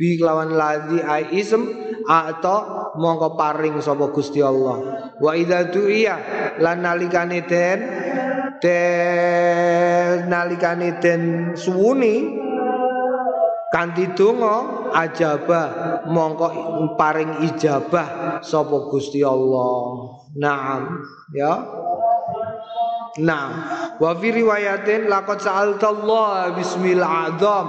bi kelawan ladzi ai ism atau mongko paring sapa Gusti Allah wa idza du'iya lan nalikane den den nalikane den suwuni kanthi donga ajabah mongko paring ijabah sapa Gusti Allah. Naam, ya. Nah, wa fi riwayatin laqad sa'altallah bismil azam.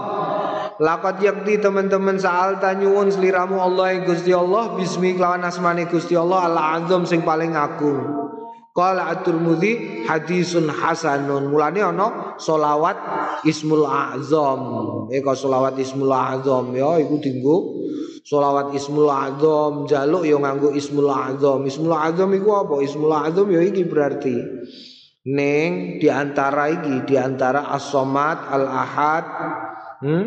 Laqad yakti teman-teman sa'alta nyuwun sliramu Allah Gusti Allah bismi kelawan asmane Gusti Allah al azam sing paling agung. Qala at-Tirmidzi hadisun hasanun. Mulane ana selawat Ismul Azam. Eka selawat Ismul Azam ya iku dinggo selawat Ismul Azam, jaluk ya nganggo Ismul Azam. Ismul Azam iku apa? Ismul Azam ya iki berarti ning di antara iki di antara As-Somad, Al-Ahad, hmm?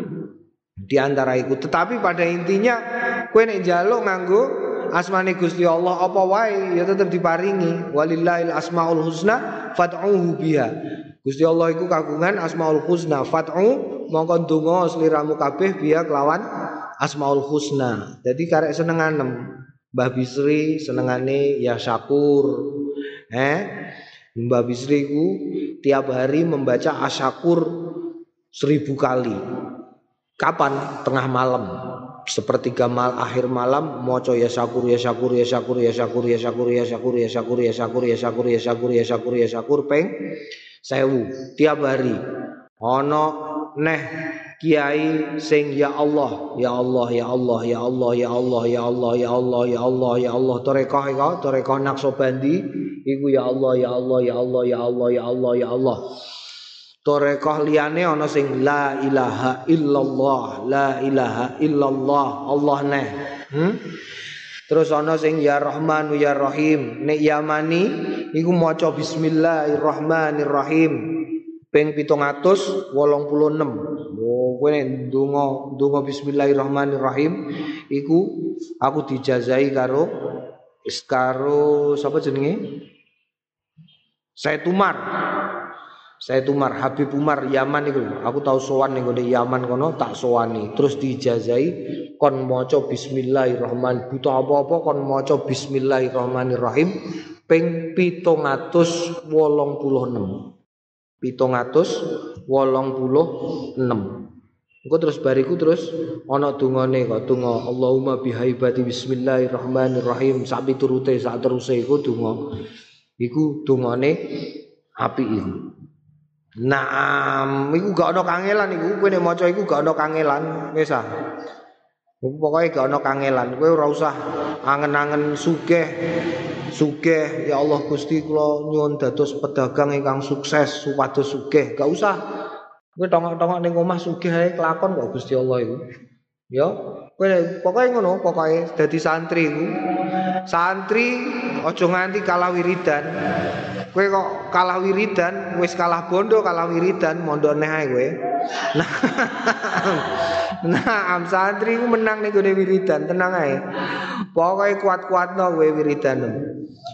Di antara itu. Tetapi pada intinya kue nek jaluk nganggo asmane Gusti Allah apa wae? Ya tetep diparingi. Walillahil asmaul husna fad'uhu biha. Gusti Allah iku kagungan asmaul husna fad'u mongko ndonga sliramu kabeh biha kelawan asmaul husna. Jadi karek senenganem Mbah Bisri senengane ya syakur. Eh? Mbah Bisri ku tiap hari membaca asyakur seribu kali kapan tengah malam sepertiga mal akhir malam moco ya syakur ya syakur ya syakur ya syakur ya syakur ya syakur ya syakur ya syakur ya syakur ya syakur ya syakur ya syakur peng sewu tiap hari ono neh kiai sing ya Allah ya Allah ya Allah ya Allah ya Allah ya Allah ya Allah ya Allah ya Allah torekoh iko torekoh naksobandi iku ya Allah ya Allah ya Allah ya Allah ya Allah ya Allah Torekoh liyane ana sing la ilaha illallah, la ilaha illallah, Allah neh. Hmm? Terus ana sing ya Rahman ya Rahim. Nek Yamani iku maca bismillahirrahmanirrahim. Ping 786. Oh, kowe nek ndonga ndonga bismillahirrahmanirrahim iku aku dijazai karo karo sapa jenenge? Saya Tumar. Saya Umar Habib Umar Yaman itu. Aku tahu sowan ning gone Yaman kono tak sowani. Terus dijazai kon maca bismillahirrahman. Buta apa-apa kon maca bismillahirrahmanirrahim. Ping 786 786 Engko terus bariku terus ana dungane kok donga Allahumma bihaibati bismillahirrahmanirrahim. Sak piturute sak teruse iku iku dungane api itu Naam, iku gak ana kangelan iku kowe nek maca iku gak ana kangelan, wis ah. Pokoke gak ana kangelan, kowe ora usah angen-angen sugih. Sugih, ya Allah Gusti kula nyuwun dados pedagang ingkang sukses supados sugih. Gak usah. Kowe tongok-tongok ning omah sugih ae kelakon kok Gusti Allah iku. Ya, kowe pokoke ngono, pokoke dadi santri iku. Santri aja nganti kalah wiridan. Kowe kok kalah wiridan, wis kalah bondo kalah wiridan, mondo neh ae kowe. Nah, nah am santri ku menang ning gone wiridan, tenang ae. Pokoke kuat-kuatno kowe wiridan.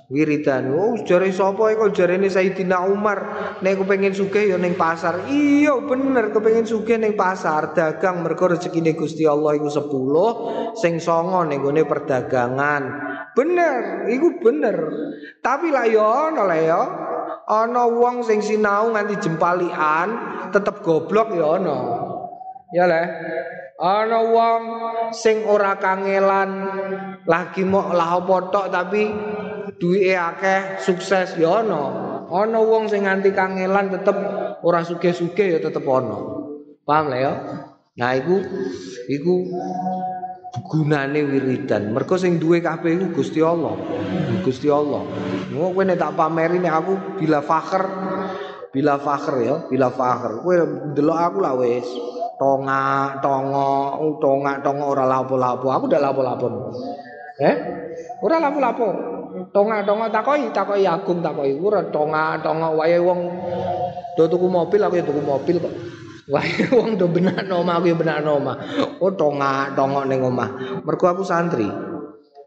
Wiridan. Oh, jare sapa iku jarene Sayyidina Umar, nek kepengin sugih ya ning pasar. Iya bener, kepengin sugih ning pasar, dagang mergo rezekine Gusti Allah iku 10, sing songo ning gone perdagangan. Bener, iku bener. Tapi lah yo ono lah yo. Ana wong sing sinau nganti jempalian tetep goblok ya ana. Ya le. Ana wong sing ora kangelan lagi mau lah apa tok tapi duwike akeh sukses ya ana. Ana wong sing nganti kangelan tetep ora sugih-sugih ya tetep ana. Paham le ya? Nah iku iku gunane wiridan. Mergo sing duwe kabeh iku Gusti Allah. Gusti Allah. Ngono kowe nek tak pameri nek aku bila fakir bila fakir ya, bila fakir. Kowe delok aku lah wis. Tonga, tongo, tonga, tongo ora lapo-lapo. Aku udah lapo-lapo. Eh? Ora lapo-lapo. Tonga, tonga takoi, takoi agung takoi. Ora tonga, tonga wae wong do tuku mobil aku ya tuku mobil kok. Wah, wong do benak omah aku benak omah. Oh, tonga, tongok ning omah. Mergo aku santri.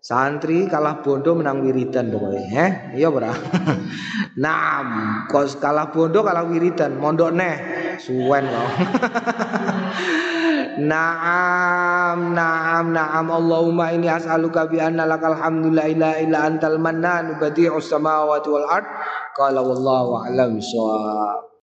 Santri kalah bondo menang wiridan pokoknya, eh? Iya, Bro. Nam, kos kalah bondo kalah wiridan, mondok neh. Suwen kok. Naam, naam, naam. Allahumma ini as'aluka bi anna lakal hamdu la ilaha illa antal mannan badi'us samawati wal ard. Qala wallahu a'lam bissawab.